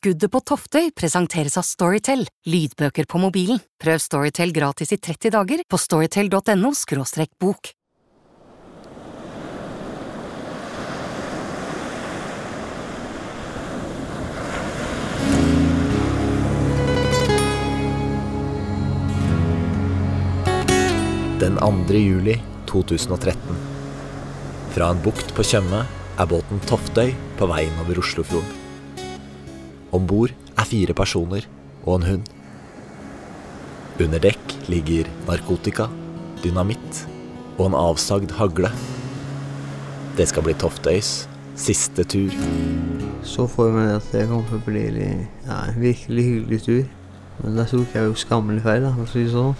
Skuddet på Toftøy presenteres av Storytel, lydbøker på mobilen. Prøv Storytel gratis i 30 dager på storytel.no bok. Den 2. juli 2013. Fra en bukt på Tjøme er båten Toftøy på vei innover Oslofjorden. Om bord er fire personer og en hund. Under dekk ligger narkotika, dynamitt og en avsagd hagle. Det skal bli Toftøys siste tur. Så for meg at det kom til å bli ja, en virkelig hyggelig tur. Men da tok jeg jo skammelig feil, da, for å si det sånn.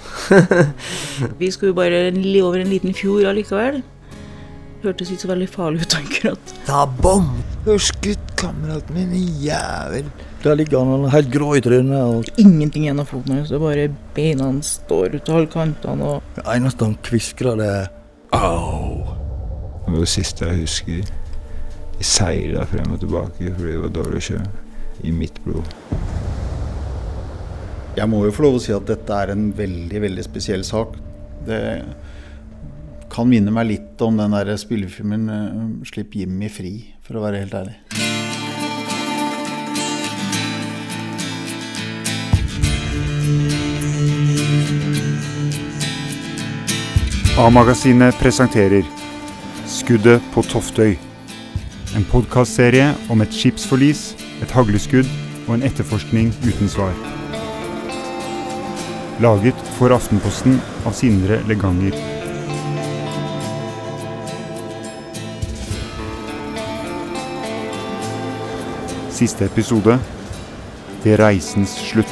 Vi skulle jo bare over en liten fjord allikevel. Hørtes ikke så veldig farlig ut akkurat. Ta bom! Du har skutt kameraten min, jævel. Der ligger han helt grå i trynet. Og... Ingenting igjen av foten hans, bare beina står ut av alle kantene. Og... Det eneste han kviskrer, det er au. Det var det siste jeg husker. Jeg seila frem og tilbake fordi det var dårlig kjøre. I mitt blod. Jeg må jo få lov å si at dette er en veldig, veldig spesiell sak. Det kan minne meg litt om den der spillefilmen uh, 'Slipp Jimmy fri', for å være helt ærlig. A-magasinet presenterer 'Skuddet på Toftøy'. En podkastserie om et skipsforlis, et hagleskudd og en etterforskning uten svar. Laget for Aftenposten av Sindre Leganger. Siste episode Ved reisens slutt.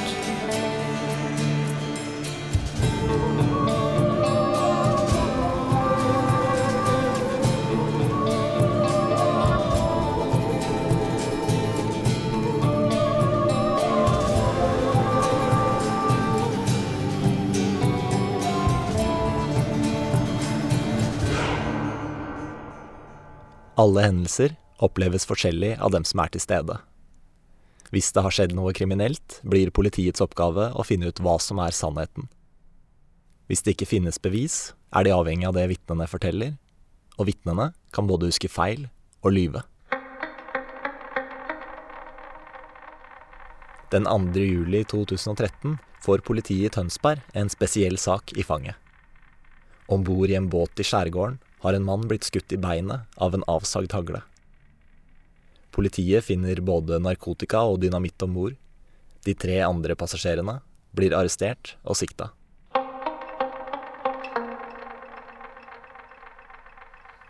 Alle hendelser oppleves forskjellig av dem som er til stede. Hvis det har skjedd noe kriminelt, blir politiets oppgave å finne ut hva som er sannheten. Hvis det ikke finnes bevis, er de avhengig av det vitnene forteller, og vitnene kan både huske feil og lyve. Den 2. juli 2013 får politiet i Tønsberg en spesiell sak i fanget. Om bord i en båt i skjærgården har en mann blitt skutt i beinet av en avsagd hagle. Politiet finner både narkotika og dynamitt om bord. De tre andre passasjerene blir arrestert og sikta.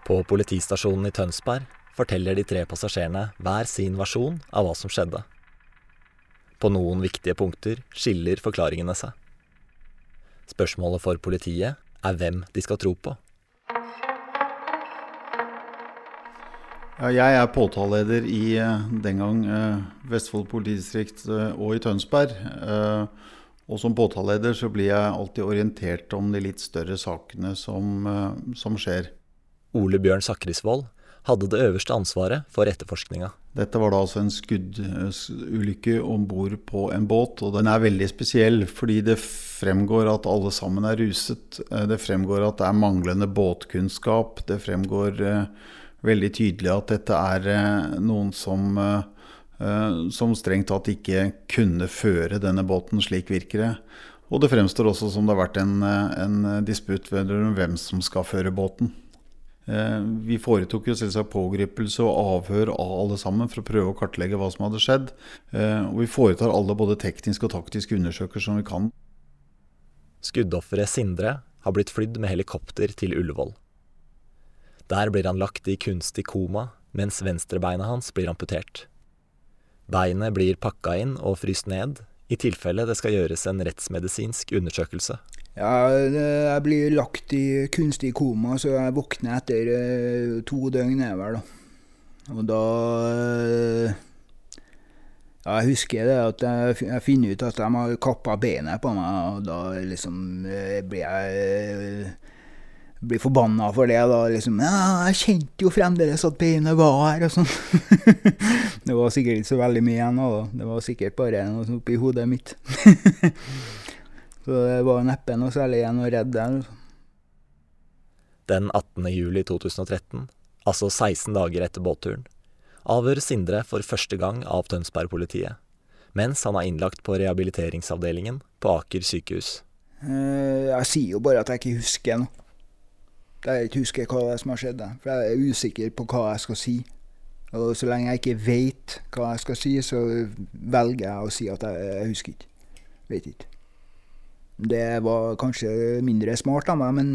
På politistasjonen i Tønsberg forteller de tre passasjerene hver sin versjon av hva som skjedde. På noen viktige punkter skiller forklaringene seg. Spørsmålet for politiet er hvem de skal tro på. Ja, jeg er påtaleleder i den gang Vestfold politidistrikt og i Tønsberg. Og som påtaleleder så blir jeg alltid orientert om de litt større sakene som, som skjer. Ole Bjørn Sakrisvold hadde det øverste ansvaret for etterforskninga. Dette var da altså en skuddulykke om bord på en båt, og den er veldig spesiell fordi det fremgår at alle sammen er ruset. Det fremgår at det er manglende båtkunnskap. Det fremgår veldig tydelig at dette er noen som, som strengt tatt ikke kunne føre denne båten, slik virker det. Og det fremstår også som det har vært en, en disputt vedrørende hvem som skal føre båten. Vi foretok jo selvsagt pågripelse og avhør av alle sammen for å prøve å kartlegge hva som hadde skjedd. Og vi foretar alle både tekniske og taktiske undersøkelser som vi kan. Skuddofferet Sindre har blitt flydd med helikopter til Ullevål. Der blir han lagt i kunstig koma, mens venstrebeinet hans blir amputert. Beinet blir pakka inn og fryst ned, i tilfelle det skal gjøres en rettsmedisinsk undersøkelse. Ja, jeg blir lagt i kunstig koma, så jeg våkner etter to døgn, er vel, da. Og da Ja, jeg husker det at jeg, finner ut at de har kappa benet på meg, og da liksom blir jeg blir forbanna for det. da, liksom, ja, 'Jeg kjente jo fremdeles at beinet var her', og sånn. det var sikkert ikke så veldig mye igjen da. Det var sikkert bare noe oppi hodet mitt. så det var neppe noe særlig igjen å redde der. altså. Den 18. juli 2013, altså 16 dager etter båtturen, avhører Sindre for første gang av Tønsberg-politiet, mens han er innlagt på rehabiliteringsavdelingen på Aker sykehus. Eh, Jeg sier jo bare at jeg ikke husker noe. At jeg ikke husker hva det som har skjedd. For jeg er usikker på hva jeg skal si. Og så lenge jeg ikke vet hva jeg skal si, så velger jeg å si at jeg, jeg husker ikke. Vet ikke. Det var kanskje mindre smart av meg, men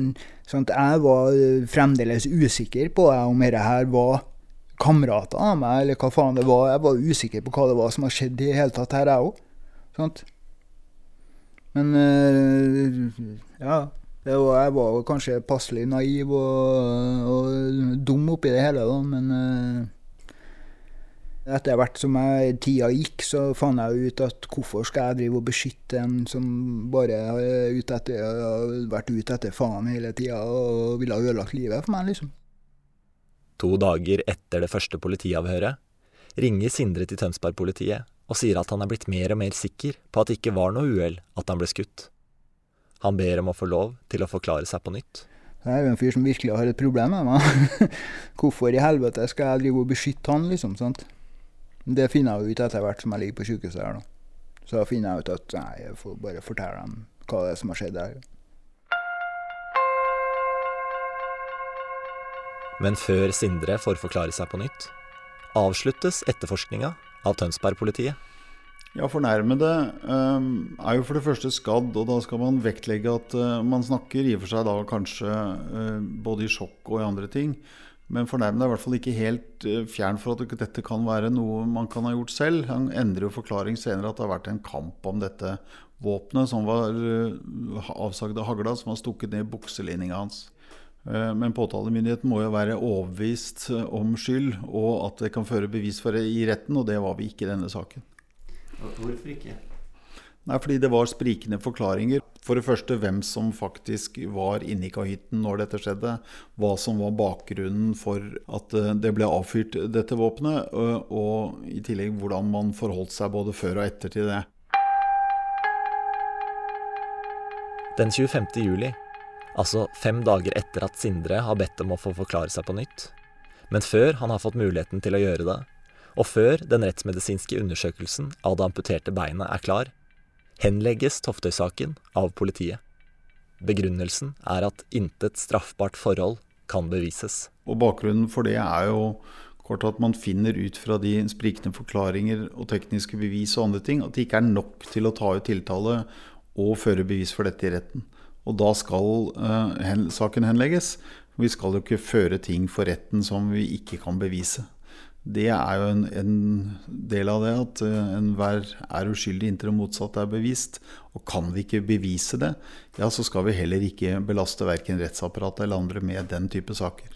sant, jeg var fremdeles usikker på om dette her var kamerater av meg, eller hva faen det var. Jeg var usikker på hva det var som har skjedd i hele tatt her, jeg òg. Men øh, ja. Var, jeg var kanskje passelig naiv og, og dum oppi det hele, da, men uh, etter hvert som jeg, tida gikk, så fant jeg ut at hvorfor skal jeg drive og beskytte en som bare har vært ute etter faen hele tida og ville ha ødelagt livet for meg, liksom. To dager etter det første politiavhøret ringer Sindre til Tønsberg-politiet og sier at han er blitt mer og mer sikker på at det ikke var noe uhell at han ble skutt. Han ber om å få lov til å forklare seg på nytt. Jeg er jo en fyr som virkelig har et problem med meg. Hvorfor i helvete skal jeg drive og beskytte han, liksom? sant? Det finner jeg jo ut etter hvert som jeg ligger på sykehuset her, da. Så da finner jeg ut at nei, jeg får bare fortelle dem hva det er som har skjedd her. Men før Sindre får forklare seg på nytt, avsluttes etterforskninga av Tønsberg-politiet. Ja, fornærmede um, er jo for det første skadd, og da skal man vektlegge at uh, man snakker i og for seg da kanskje uh, både i sjokk og i andre ting. Men fornærmede er i hvert fall ikke helt uh, fjern for at dette kan være noe man kan ha gjort selv. Han endrer jo forklaring senere at det har vært en kamp om dette våpenet som var avsagd av hagla, som var stukket ned i bukselinninga hans. Men påtalemyndigheten må jo være overbevist om skyld, og at det kan føre bevis for det i retten, og det var vi ikke i denne saken. Hvorfor ikke? Nei, fordi det var sprikende forklaringer. For det første hvem som faktisk var inne i kahytten når dette skjedde. Hva som var bakgrunnen for at eh, det ble avfyrt dette våpenet. Og, og i tillegg hvordan man forholdt seg både før og etter til det. Den 25. juli, altså fem dager etter at Sindre har bedt om å få forklare seg på nytt, men før han har fått muligheten til å gjøre det, og før den rettsmedisinske undersøkelsen av det amputerte beinet er klar, henlegges Toftøy-saken av politiet. Begrunnelsen er at intet straffbart forhold kan bevises. Og bakgrunnen for det er jo kort at man finner ut fra de sprikende forklaringer og tekniske bevis og andre ting at det ikke er nok til å ta ut tiltale og føre bevis for dette i retten. Og da skal uh, hen, saken henlegges. Vi skal jo ikke føre ting for retten som vi ikke kan bevise. Det er jo en, en del av det at eh, enhver er uskyldig inntil det motsatte er bevist. Og kan vi ikke bevise det, ja, så skal vi heller ikke belaste verken rettsapparatet eller andre med den type saker.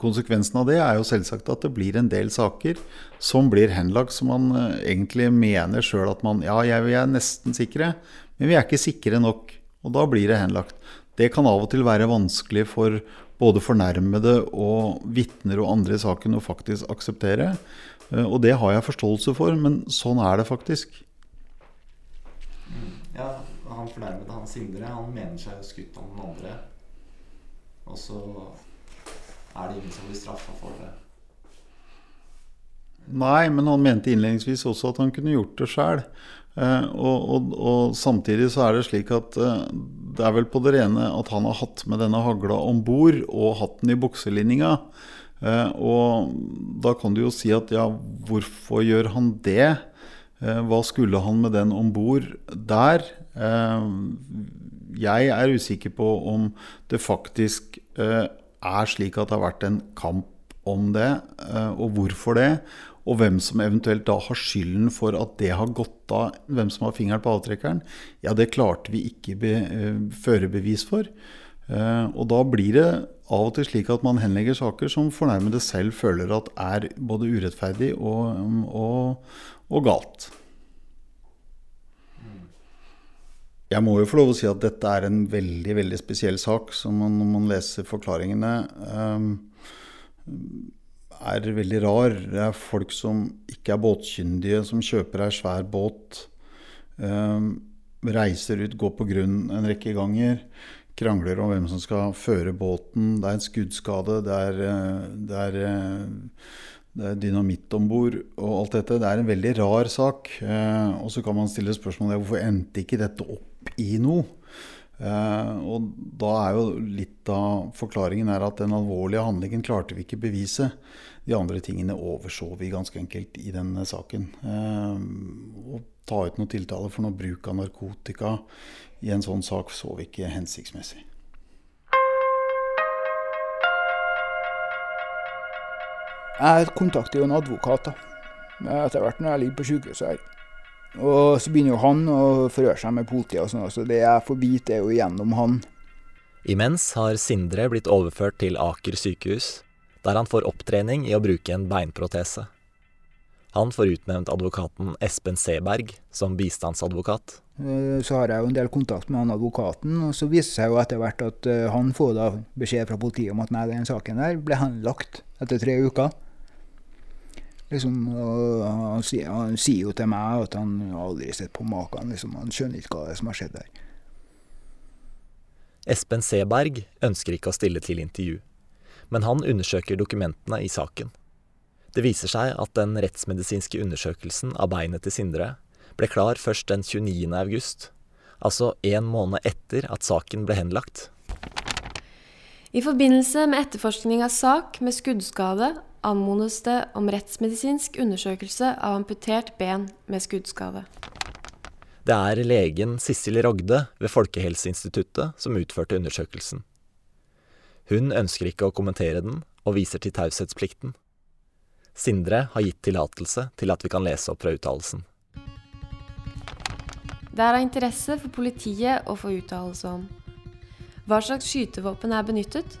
Konsekvensen av det er jo selvsagt at det blir en del saker som blir henlagt som man eh, egentlig mener sjøl at man Ja, jeg, vi er nesten sikre, men vi er ikke sikre nok. Og da blir det henlagt. Det kan av og til være vanskelig for både fornærmede og vitner og andre i saken å faktisk akseptere. Eh, Og det har jeg forståelse for, men sånn er det faktisk. Ja, han fornærmede han Sindre, han mener seg jo skutt av noen andre. Og så er det ingen som blir straffa for det. Nei, men han mente innledningsvis også at han kunne gjort det sjøl. Eh, og, og, og samtidig så er det slik at eh, det er vel på det rene at han har hatt med denne hagla om bord og hatt den i bukselinninga. Eh, og da kan du jo si at ja, hvorfor gjør han det? Hva skulle han med den om bord der? Jeg er usikker på om det faktisk er slik at det har vært en kamp om det, og hvorfor det. Og hvem som eventuelt da har skylden for at det har gått av, hvem som har fingeren på avtrekkeren, ja, det klarte vi ikke be, eh, føre bevis for. Eh, og da blir det av og til slik at man henlegger saker som fornærmede selv føler at er både urettferdig og, og, og galt. Jeg må jo få lov å si at dette er en veldig veldig spesiell sak, som når man leser forklaringene, um, er veldig rar. Det er folk som ikke er båtkyndige, som kjøper ei svær båt, eh, reiser ut, går på grunn en rekke ganger, krangler om hvem som skal føre båten. Det er en skuddskade, det er, det er, det er dynamitt om bord og alt dette. Det er en veldig rar sak. Eh, og så kan man stille spørsmålet hvorfor endte ikke dette opp i noe. Uh, og da er jo litt av forklaringen er at den alvorlige handlingen klarte vi ikke bevise. De andre tingene overså vi ganske enkelt i saken. Eh, å ta ut noen tiltale for noe bruk av narkotika i en sånn sak så vi ikke hensiktsmessig. Jeg kontakter jo en advokat da. etter hvert når jeg ligger på sykehuset her. Og så begynner jo han å forhøre seg med politiet og sånn, så det jeg får vite, er jo gjennom han. Imens har Sindre blitt overført til Aker sykehus, der han får opptrening i å bruke en beinprotese. Han får utnevnt advokaten Espen Seberg som bistandsadvokat. Eh, så har jeg jo en del kontakt med han advokaten, og så viser det seg jo etter hvert at eh, han får da beskjed fra politiet om at nei, den saken der ble henlagt etter tre uker. Liksom, han, sier, han, sier jo til meg at han aldri har sett på maken. Liksom, han skjønner ikke hva som har skjedd der. Espen Seberg ønsker ikke å stille til intervju, men han undersøker dokumentene i saken. Det viser seg at den rettsmedisinske undersøkelsen av beinet til Sindre ble klar først den 29. august, altså en måned etter at saken ble henlagt. I forbindelse med etterforskning av sak med skuddskade anmodes det om rettsmedisinsk undersøkelse av amputert ben med skuddskade. Det er legen Sissel Rogde ved Folkehelseinstituttet som utførte undersøkelsen. Hun ønsker ikke å kommentere den, og viser til taushetsplikten. Sindre har gitt tillatelse til at vi kan lese opp fra uttalelsen. Det er av interesse for politiet å få uttalelse om hva slags skytevåpen er benyttet,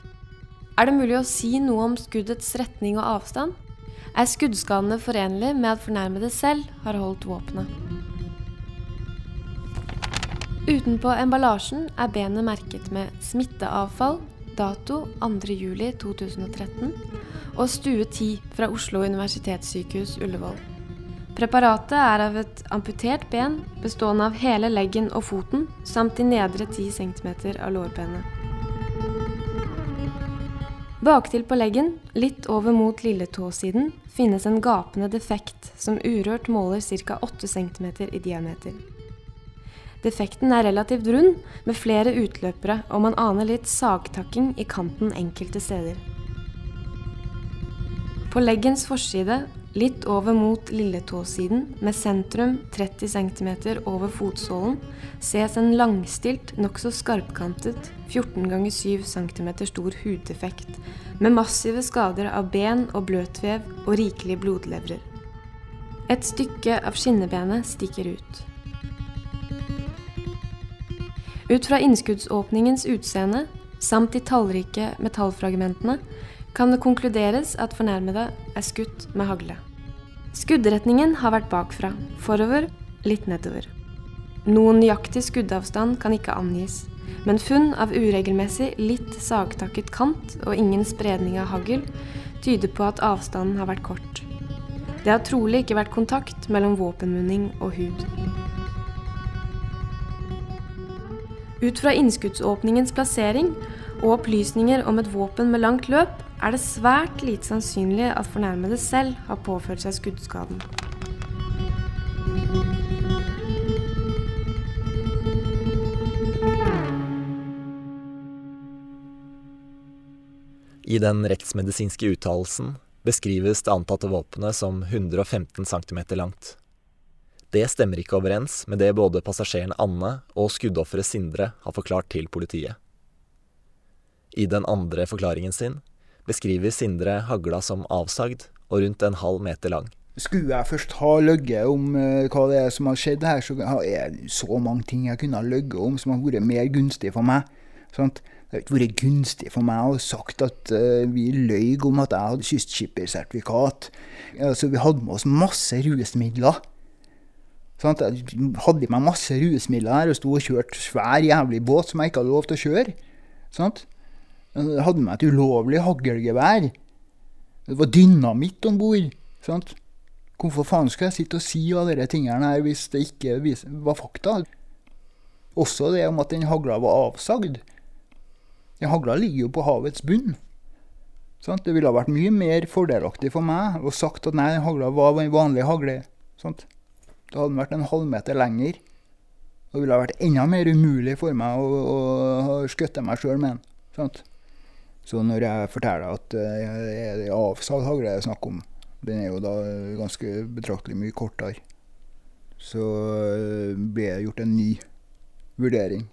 er det mulig å si noe om skuddets retning og avstand? Er skuddskadene forenlig med at fornærmede selv har holdt våpenet? Utenpå emballasjen er benet merket med 'smitteavfall', dato 2.7.2013 og stue 10 fra Oslo universitetssykehus Ullevål. Preparatet er av et amputert ben bestående av hele leggen og foten samt de nedre 10 cm av lårbenet. Baktil på leggen, litt over mot lilletåsiden, finnes en gapende defekt som urørt måler ca. 8 cm i diameter. Defekten er relativt rund, med flere utløpere, og man aner litt sagtakking i kanten enkelte steder. På leggens forside litt over mot lilletåsiden, med sentrum 30 cm over fotsålen, ses en langstilt, nokså skarpkantet 14 ganger 7 cm stor huddefekt, med massive skader av ben og bløtvev og rikelige blodlevrer. Et stykke av skinnebenet stikker ut. Ut fra innskuddsåpningens utseende samt de tallrike metallfragmentene kan det konkluderes at fornærmede er skutt med hagle. Skuddretningen har vært bakfra, forover, litt nedover. Noen nøyaktig skuddavstand kan ikke angis, men funn av uregelmessig, litt sagtakket kant og ingen spredning av hagl tyder på at avstanden har vært kort. Det har trolig ikke vært kontakt mellom våpenmunning og hud. Ut fra innskuddsåpningens plassering og opplysninger om et våpen med langt løp er det svært lite sannsynlig at fornærmede selv har påført seg skuddskaden. I den rettsmedisinske uttalelsen beskrives det antatte våpenet som 115 cm langt. Det stemmer ikke overens med det både passasjeren Anne og skuddofferet Sindre har forklart til politiet. I den andre forklaringen sin beskriver Sindre hagla som avsagd og rundt en halv meter lang. Skulle jeg først ha løyet om uh, hva det er som har skjedd her, så er det så mange ting jeg kunne ha løyet om som har vært mer gunstig for meg. Sant? Det har ikke vært gunstig for meg å ha sagt at uh, vi løy om at jeg hadde kystskippersertifikat. Altså, vi hadde med oss masse rusmidler. Jeg hadde i meg masse rusmidler her og sto og kjørte svær jævlig båt som jeg ikke hadde lov til å kjøre. Jeg hadde med et ulovlig haglgevær. Det var dynamitt om bord. Sånn. Hvorfor faen skal jeg sitte og si alle disse tingene her hvis det ikke var fakta? Også det om at den hagla var avsagd. Den hagla ligger jo på havets bunn. Sånn. Det ville ha vært mye mer fordelaktig for meg å sagt at nei, den hagla var en vanlig hagle. Sant? Det hadde den vært en halvmeter lenger. Det ville vært enda mer umulig for meg å, å, å skutte meg sjøl med den. Sant? Så når jeg forteller at det er avsagd hagle det er snakk om, den er jo da ganske betraktelig mye kortere, så ble det gjort en ny vurdering.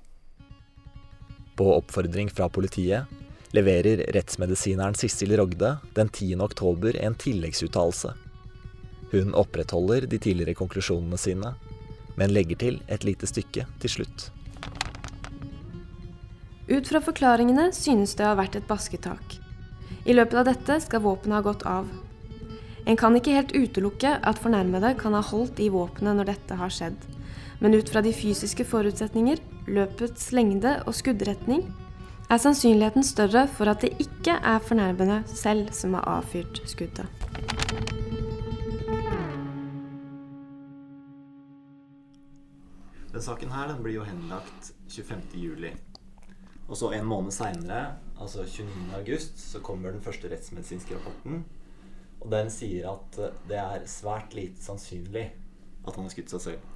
På oppfordring fra politiet leverer rettsmedisineren Sissel Rogde den 10. oktober en tilleggsuttalelse. Hun opprettholder de tidligere konklusjonene sine, men legger til et lite stykke til slutt. Ut fra forklaringene synes det å ha vært et basketak. I løpet av dette skal våpenet ha gått av. En kan ikke helt utelukke at fornærmede kan ha holdt i våpenet når dette har skjedd, men ut fra de fysiske forutsetninger, løpets lengde og skuddretning, er sannsynligheten større for at det ikke er fornærmede selv som har avfyrt skuddet. Den saken her den blir jo henlagt 25.07. Og så en måned seinere, altså 29.8, så kommer den første rettsmedisinske rapporten. Og den sier at eh, det er svært lite sannsynlig at han har skutt seg selv.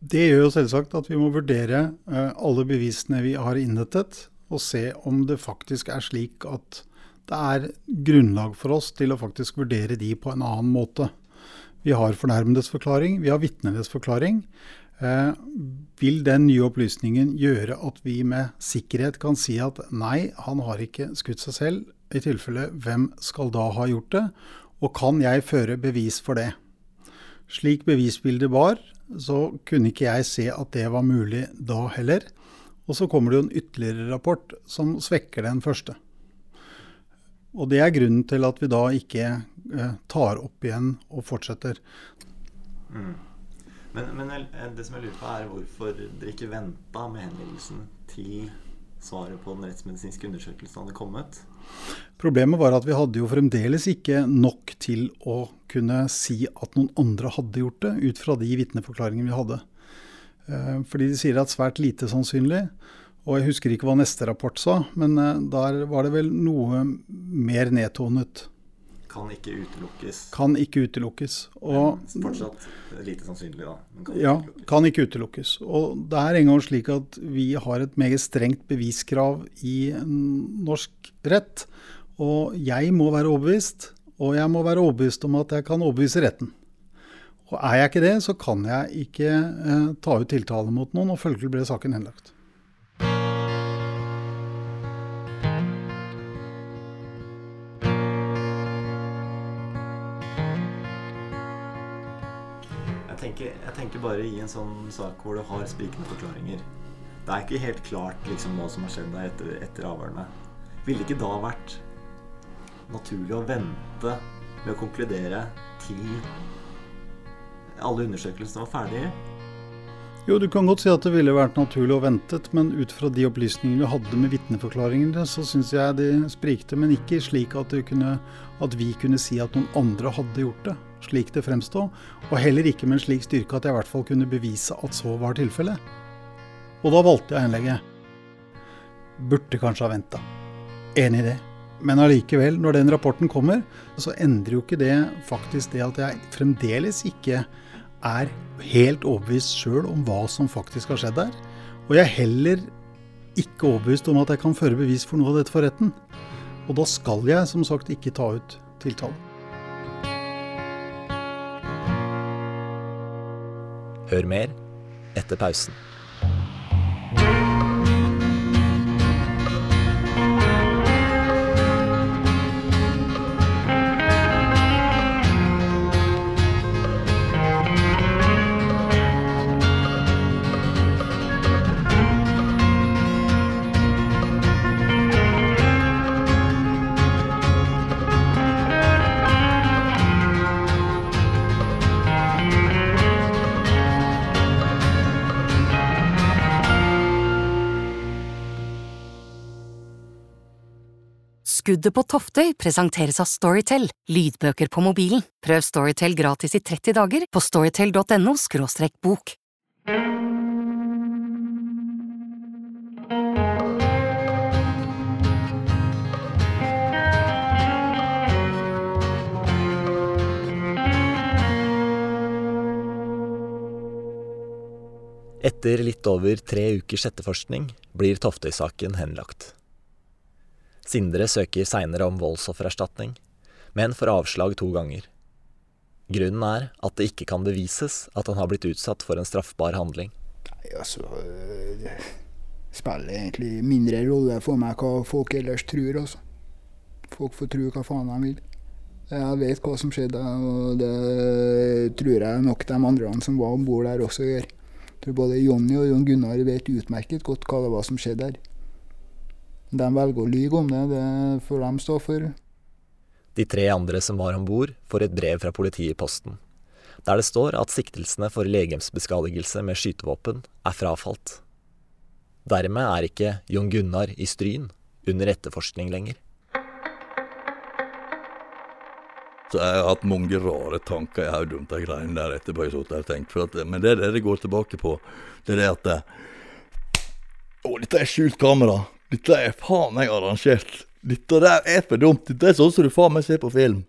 Det gjør jo selvsagt at vi må vurdere eh, alle bevisene vi har innhentet, og se om det faktisk er slik at det er grunnlag for oss til å faktisk vurdere de på en annen måte. Vi har fornærmedes forklaring, vi har vitnenes forklaring. Eh, vil den nye opplysningen gjøre at vi med sikkerhet kan si at nei, han har ikke skutt seg selv? I tilfelle, hvem skal da ha gjort det? Og kan jeg føre bevis for det? Slik bevisbildet var, så kunne ikke jeg se at det var mulig da heller. Og så kommer det jo en ytterligere rapport som svekker den første. Og det er grunnen til at vi da ikke eh, tar opp igjen og fortsetter. Mm. Men, men det som jeg lurer på, er hvorfor dere ikke venta med henvendelsen til svaret på den rettsmedisinske undersøkelsen hadde kommet? Problemet var at vi hadde jo fremdeles ikke nok til å kunne si at noen andre hadde gjort det, ut fra de vitneforklaringene vi hadde. Eh, Fordi de sier at svært lite sannsynlig. Og jeg husker ikke hva neste rapport sa, men eh, der var det vel noe mer nedtonet. Kan ikke utelukkes. Kan ikke utelukkes. Og Men fortsatt lite sannsynlig, da. Men kan ja, ikke kan ikke utelukkes. Og det er engang slik at vi har et meget strengt beviskrav i norsk rett. Og jeg må være overbevist, og jeg må være overbevist om at jeg kan overbevise retten. Og er jeg ikke det, så kan jeg ikke eh, ta ut tiltale mot noen, og følgelig ble saken henlagt. Jeg bare i en sånn sak hvor du har sprikende forklaringer. Det er ikke helt klart liksom, hva som har skjedd der etter, etter avhørene. Ville ikke da vært naturlig å vente med å konkludere til alle undersøkelsene var ferdige? Jo, du kan godt si at det ville vært naturlig å ventet, men ut fra de opplysningene vi hadde med vitneforklaringene, så syns jeg de sprikte, men ikke slik at, kunne, at vi kunne si at noen andre hadde gjort det, slik det fremstod, og heller ikke med en slik styrke at jeg i hvert fall kunne bevise at så var tilfellet. Og da valgte jeg innlegget. Burde kanskje ha venta. Enig i det. Men allikevel, når den rapporten kommer, så endrer jo ikke det faktisk det at jeg fremdeles ikke er helt overbevist sjøl om hva som faktisk har skjedd der. Og jeg er heller ikke overbevist om at jeg kan føre bevis for noe av dette for retten. Og da skal jeg som sagt ikke ta ut tiltale. Hør mer etter pausen. Skuddet på Toftøy presenteres av Storytel, lydbøker på mobilen. Prøv Storytel gratis i 30 dager på storytel.no – bok. Etter litt over tre ukers etterforskning blir Toftøy-saken henlagt. Sindre søker seinere om voldsoffererstatning, men får avslag to ganger. Grunnen er at det ikke kan bevises at han har blitt utsatt for en straffbar handling. Nei, altså øh, Det spiller egentlig mindre rolle for meg hva folk ellers tror, altså. Folk får tro hva faen de vil. Jeg vet hva som skjedde, og det tror jeg nok de andre som var om bord der også gjør. Jeg tror både Jonny og Jon Gunnar vet utmerket godt hva det var som skjedde der. De velger å lyve om det, det får de stå for. De tre andre som var om bord, får et brev fra politiet i posten, der det står at siktelsene for legemsbeskadigelse med skytevåpen er frafalt. Dermed er ikke Jon Gunnar i Stryn under etterforskning lenger. Så jeg har hatt mange rare tanker i hodet om de greiene der etterpå. jeg satt der og tenkte, for at, Men det er det det går tilbake på. Det er det at det, Å, dette er skjult kamera. Dette er faen meg arrangert. Dette der er for dumt. Dette er sånn som du faen meg ser på film.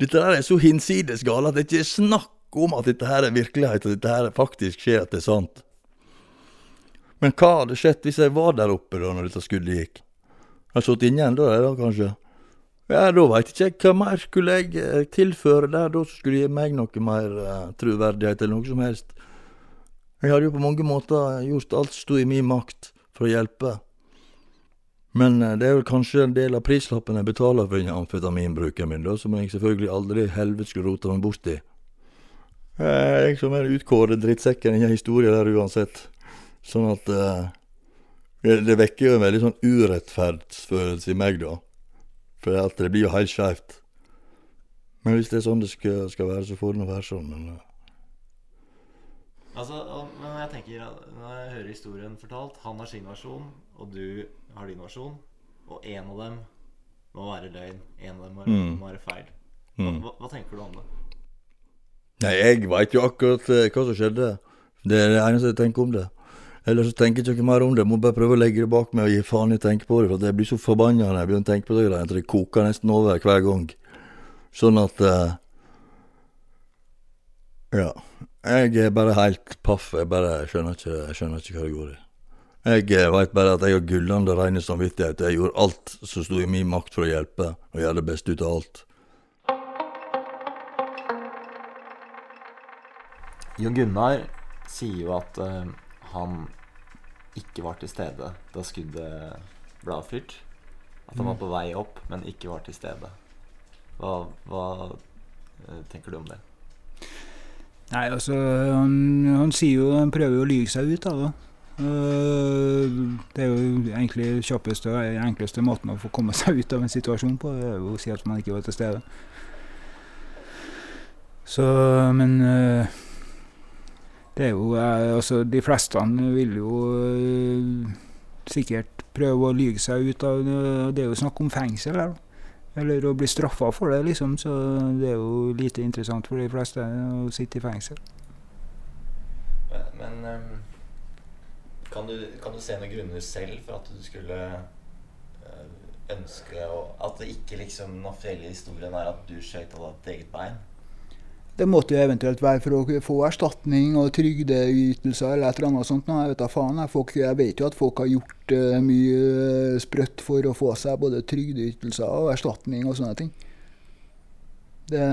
Dette der er så hinsides gale at det ikke er snakk om at dette her er virkelighet, at dette her faktisk skjer, at det er sant. Men hva hadde skjedd hvis jeg var der oppe da når dette skuddet gikk? Jeg har sittet inne ennå, da, kanskje. Ja, da veit ikke jeg hva mer skulle jeg eh, tilføre der, da skulle gi meg noe mer uh, troverdighet eller noe som helst. Jeg hadde jo på mange måter gjort alt som sto i min makt for å hjelpe. Men uh, det er vel kanskje en del av prislappen jeg betaler for amfetaminbruken min, da, som jeg selvfølgelig aldri helvete skulle rota meg borti. Jeg som er utkåret drittsekken i en historie der uansett. Sånn at uh, Det vekker jo en veldig sånn urettferdsfølelse i meg, da. For at det blir jo helt skeivt. Men hvis det er sånn det skal, skal være, så får det nå være sånn. Men, uh. Altså, men jeg tenker, Når jeg hører historien fortalt Han har sin versjon, og du har din versjon. Og en av dem må være løgn. En av dem må, mm. må være feil. Hva, mm. hva, hva, tenker du om det? Nei, Jeg veit jo akkurat uh, hva som skjedde. Det er det eneste jeg tenker om det. Ellers så tenker jeg ikke mer om det. Jeg må bare prøve å legge det bak meg og gi faen i å tenke på det. For jeg blir så forbanna når jeg begynner å tenke på det greiene. Det koker nesten over hver gang. Sånn at uh, Ja. Jeg er bare helt paff. Jeg bare skjønner ikke, jeg skjønner ikke hva det går i. Jeg eh, veit bare at jeg har gullende ren samvittighet. Jeg gjorde alt som sto i min makt for å hjelpe, og gjøre det beste ut av alt. Jon Gunnar sier jo at uh, han ikke var til stede da skuddet ble avfyrt. At han var mm. på vei opp, men ikke var til stede. Hva, hva uh, tenker du om det? Nei, altså Han, han sier jo Han prøver jo å lyge seg ut av det. Uh, det er jo egentlig kjappeste og enkleste måten å få komme seg ut av en situasjon på. Det er jo å si at man ikke var til stede. Så, men uh, det er jo uh, Altså, de fleste vil jo sikkert prøve å lyge seg ut av. Det er jo snakk om fengsel her, da. Eller å bli straffa for det, liksom. Så det er jo lite interessant for de fleste å sitte i fengsel. Men um, kan, du, kan, du, se noen grunner selv for at du skulle uh, ønske å, At det ikke liksom den offisielle historien er at du skjøt av ditt eget bein? Det måtte jo eventuelt være for å få erstatning og trygdeytelser eller et eller annet sånt. Jeg vet, faen, jeg, folk, jeg vet jo at folk har gjort uh, mye sprøtt for å få seg både trygdeytelser og erstatning og sånne ting. Det,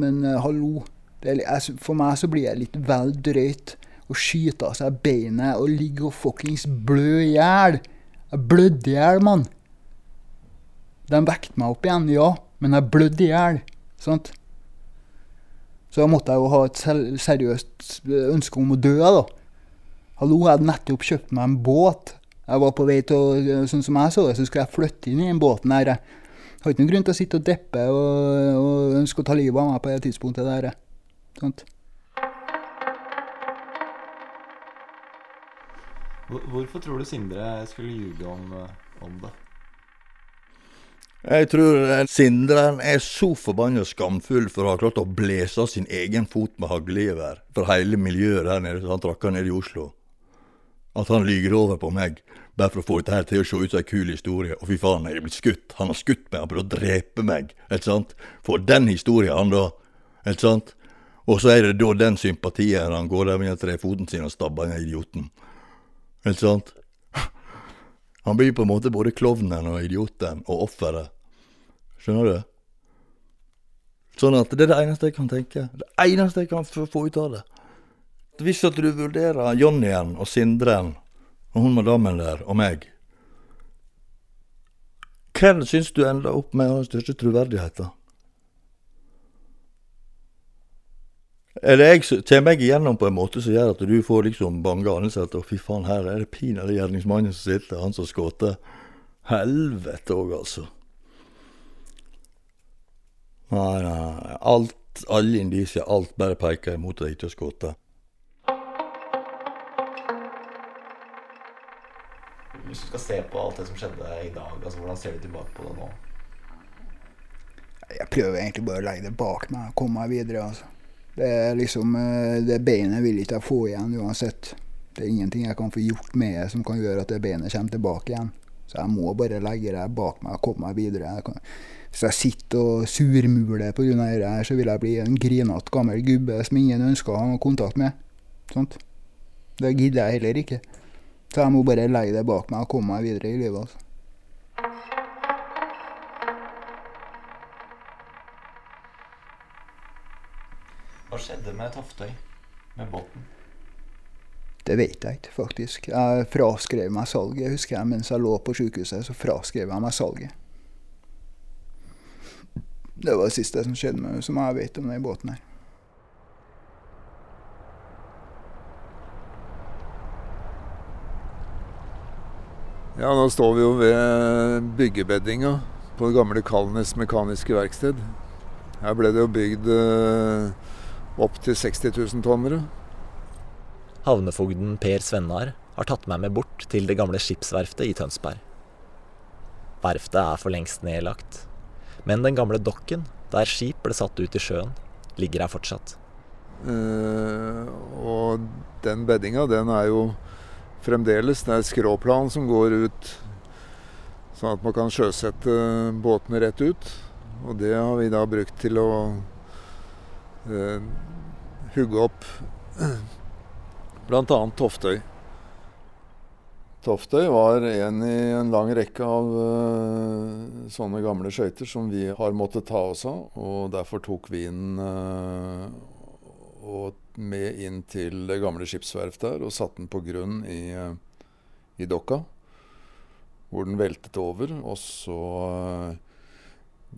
men uh, hallo. Det, jeg, for meg så blir det litt vel drøyt å skyte av seg beinet og ligge og fuckings blø i hjel. Jeg blødde i hjel, mann. De vekket meg opp igjen, ja, men jeg blødde i hjel. Sant? Så da måtte jeg jo ha et seriøst ønske om å dø, da. Hallo, jeg hadde nettopp kjøpt meg en båt. Jeg var på vei til å, sånn som jeg så det, så skulle jeg flytte inn i den båten her. Jeg har ikke noen grunn til å sitte og deppe og, og ønske å ta livet av meg på det tidspunktet der. Sant? Hvorfor tror du Sindre skulle ljuge om, om det? Jeg tror eh, Sindren er så forbanna skamfull for å ha klart å blåse sin egen fot med haglgevær for hele miljøet der nede som han trakka ned i Oslo. At han lyger over på meg bare for å få dette her til å se ut som en kul historie. Og fy faen, jeg er blitt skutt. Han har skutt meg, han prøvd å drepe meg. Ikke sant? For den historien, han da. Ikke sant? Og så er det da den sympatien han går der med trefoten sin og stabber den idioten. Ikke sant? Han blir på en måte både klovnen og idioten og offeret. Skjønner du? Sånn at det er det eneste jeg kan tenke. Det eneste jeg kan få ut av det. Hvis at du vurderer Jonnyen og Sindren og hun madammen der og meg Hvem syns du ender opp med den største troverdigheten? Eller jeg, kommer meg igjennom på en måte som gjør at du får liksom bange anelser at å, fy faen, her er det pinadø gjerningsmannen som sitter, han som skjøt'. Helvete òg, altså. Nei, nei, alt, alle indisier, alt bare peker imot at jeg ikke har skutt. Hvis du skal se på alt det som skjedde i dag, altså hvordan ser du tilbake på det nå? Jeg prøver egentlig bare å legge det bak meg og komme meg videre. altså. Det er liksom, eh, det beinet vil ikke jeg få igjen uansett. Det er ingenting jeg kan få gjort med det som kan gjøre at det beinet kommer tilbake igjen. Så jeg må bare legge det bak meg og komme meg videre. Jeg kan, hvis jeg sitter og surmuler pga. dette, så vil jeg bli en grinete gammel gubbe som ingen ønsker å ha noe kontakt med. Sånt. Det gidder jeg heller ikke. Så jeg må bare legge det bak meg og komme meg videre i livet. altså. Hva skjedde med Toftøy? Med båten? Det vet jeg ikke, faktisk. Jeg fraskrev meg salget, husker jeg. Mens jeg lå på sykehuset, så fraskrev jeg meg salget. Det var det siste som skjedde med meg, som jeg vet om den båten her. Ja, nå står vi jo ved byggebeddinga på det gamle Kalnes mekaniske verksted. Her ble det jo bygd eh, opp til 60 000 tonnere. Havnefogden Per Svennar har tatt meg med bort til det gamle skipsverftet i Tønsberg. Verftet er for lengst nedlagt, men den gamle dokken, der skip ble satt ut i sjøen, ligger her fortsatt. Uh, og den beddinga, den er jo fremdeles Det er skråplan som går ut, sånn at man kan sjøsette båtene rett ut. Og det har vi da brukt til å eh, hugge opp bl.a. Toftøy. Toftøy var en i en lang rekke av uh, sånne gamle skøyter som vi har måttet ta oss av. Og derfor tok vi den uh, med inn til det gamle skipsverftet der og satte den på grunn i, uh, i dokka. Hvor den veltet over. Og så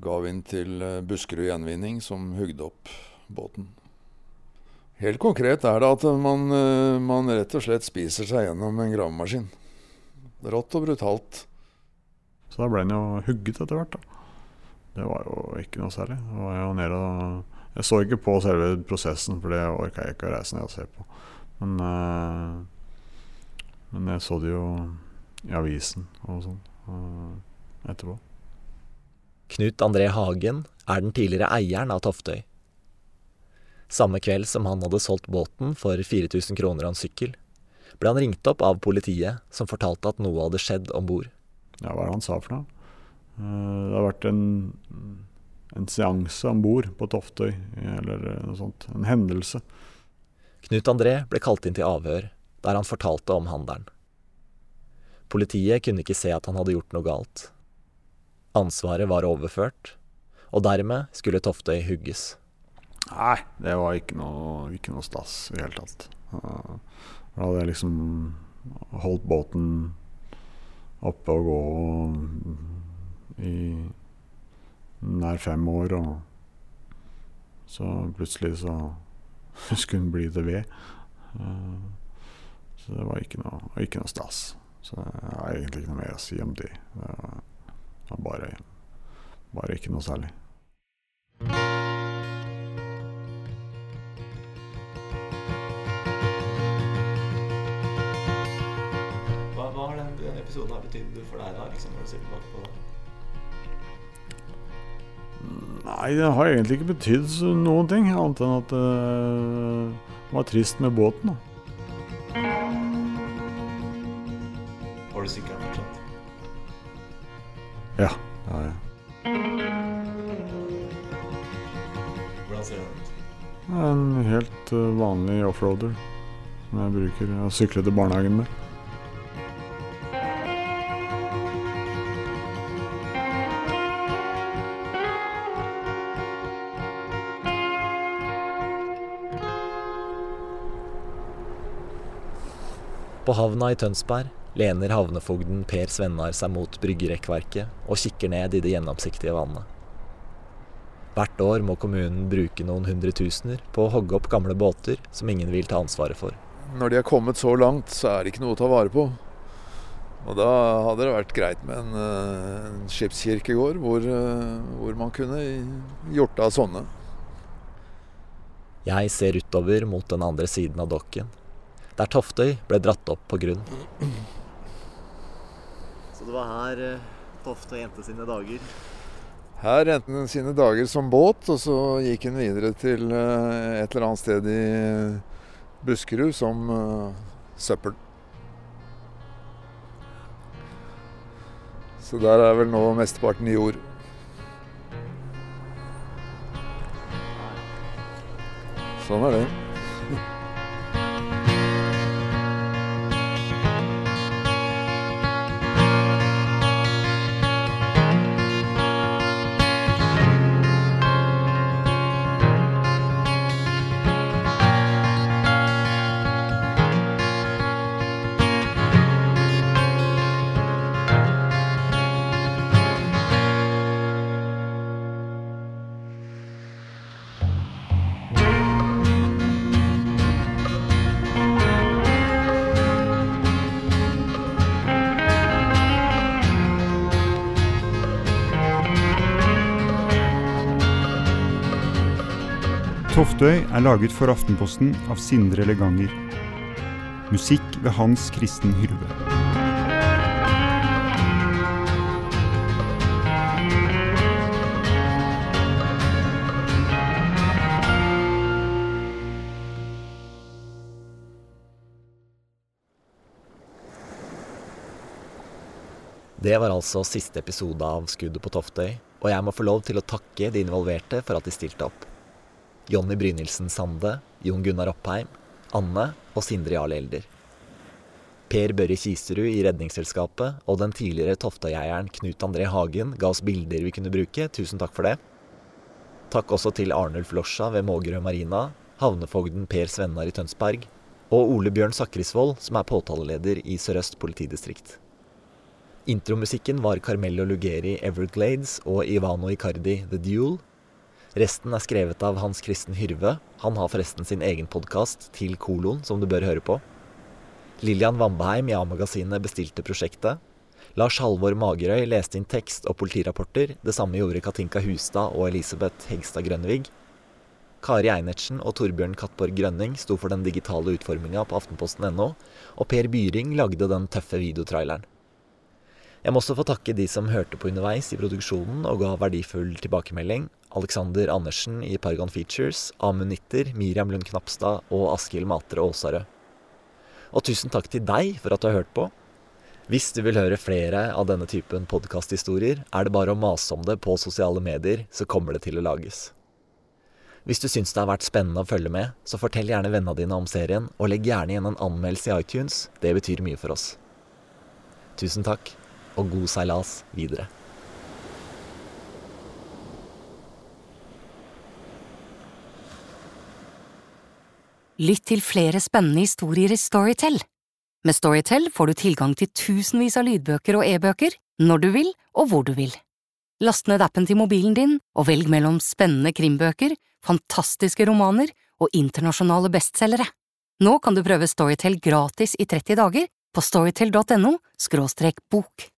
ga vi den til Buskerud Gjenvinning, som hugde opp båten. Helt konkret er det at man, man, rett og slett spiser seg gjennom en gravemaskin. Rått og brutalt. Så da ble han jo hugget etter hvert, da. Det var jo ikke noe særlig. Det var jo nede og Jeg så ikke på selve prosessen, for det orka jeg ikke å reise ned og se på. Men, uh, men jeg så det jo i avisen og sånn uh, etterpå. Knut André Hagen er den tidligere eieren av Toftøy. Samme kveld som han hadde solgt båten for 4000 kroner og en sykkel, ble han ringt opp av politiet, som fortalte at noe hadde skjedd om bord. Ja, hva er det han sa for noe? Det har vært en, en seanse om bord på Toftøy, eller noe sånt. En hendelse. Knut André ble kalt inn til avhør, der han fortalte om handelen. Politiet kunne ikke se at han hadde gjort noe galt. Ansvaret var overført, og dermed skulle Toftøy hugges. Nei, det var ikke noe, ikke noe stas i det hele tatt. Da hadde jeg liksom holdt båten oppe og gå i nær fem år, og så plutselig så skulle den bli til ved. Så det var ikke noe, ikke noe stas. Så jeg har egentlig ikke noe mer å si om det. Det var bare, bare ikke noe særlig. Episoden har betydd for deg da, liksom, når du ser tilbake på det? Nei, det har egentlig ikke betydd noen ting, annet enn at eh, det var trist med båten. da. Har du sykla fortsatt? Ja, det har jeg. Hvordan ser den ut? En helt eh, vanlig offroader som jeg bruker å sykle til barnehagen med. På havna i Tønsberg lener havnefogden Per Svennar seg mot bryggerekkverket og kikker ned i det gjennomsiktige vannet. Hvert år må kommunen bruke noen hundretusener på å hogge opp gamle båter som ingen vil ta ansvaret for. Når de har kommet så langt, så er det ikke noe å ta vare på. Og da hadde det vært greit med en, eh, en skipskirkegård hvor, eh, hvor man kunne gjort av sånne. Jeg ser utover mot den andre siden av dokken, der Toftøy ble dratt opp på grunn. Så det var her Toftøy Tofte endte sine dager. Her endte han sine dager som båt, og så gikk han videre til eh, et eller annet sted i Buskerud som eh, søppel. Så der er vel nå mesteparten i jord. Sånn er det. Toftøy er laget for Aftenposten av Sindre Leganger. Musikk ved Hans Kristen Hyrve. Det var altså siste episode av Skuddet på Toftøy, og jeg må få lov til å takke de involverte for at de stilte opp. Jonny Brynildsen Sande, Jon Gunnar Oppheim, Anne og Sindre Jarl Elder. Per Børre Kiserud i Redningsselskapet og den tidligere Toftøyeieren Knut André Hagen ga oss bilder vi kunne bruke, tusen takk for det. Takk også til Arnulf Losja ved Mågerø Marina, havnefogden Per Svennar i Tønsberg, og Ole Bjørn Sakrisvold, som er påtaleleder i Sør-Øst politidistrikt. Intromusikken var Carmello Lugeri Everglades og Ivano Icardi The Duel. Resten er skrevet av Hans Kristen Hyrve. Han har forresten sin egen podkast, Til kolon, som du bør høre på. Lillian Vambeheim i A-magasinet bestilte prosjektet. Lars Halvor Magerøy leste inn tekst og politirapporter. Det samme gjorde Katinka Hustad og Elisabeth Hegstad Grønvig. Kari Einertsen og Torbjørn Kattborg Grønning sto for den digitale utforminga på aftenposten.no, og Per Byring lagde den tøffe videotraileren. Jeg må også få takke de som hørte på underveis i produksjonen og ga verdifull tilbakemelding. Alexander Andersen i Paragon Features, Amund Nitter, Miriam Lund Knapstad og Askild Matre Aasarød. Og tusen takk til deg for at du har hørt på. Hvis du vil høre flere av denne typen podkasthistorier, er det bare å mase om det på sosiale medier, så kommer det til å lages. Hvis du syns det har vært spennende å følge med, så fortell gjerne vennene dine om serien, og legg gjerne igjen en anmeldelse i iTunes. Det betyr mye for oss. Tusen takk, og god seilas videre. Lytt til flere spennende historier i Storytel. Med Storytel får du tilgang til tusenvis av lydbøker og e-bøker når du vil og hvor du vil. Last ned appen til mobilen din og velg mellom spennende krimbøker, fantastiske romaner og internasjonale bestselgere. Nå kan du prøve Storytel gratis i 30 dager på storytel.no – bok.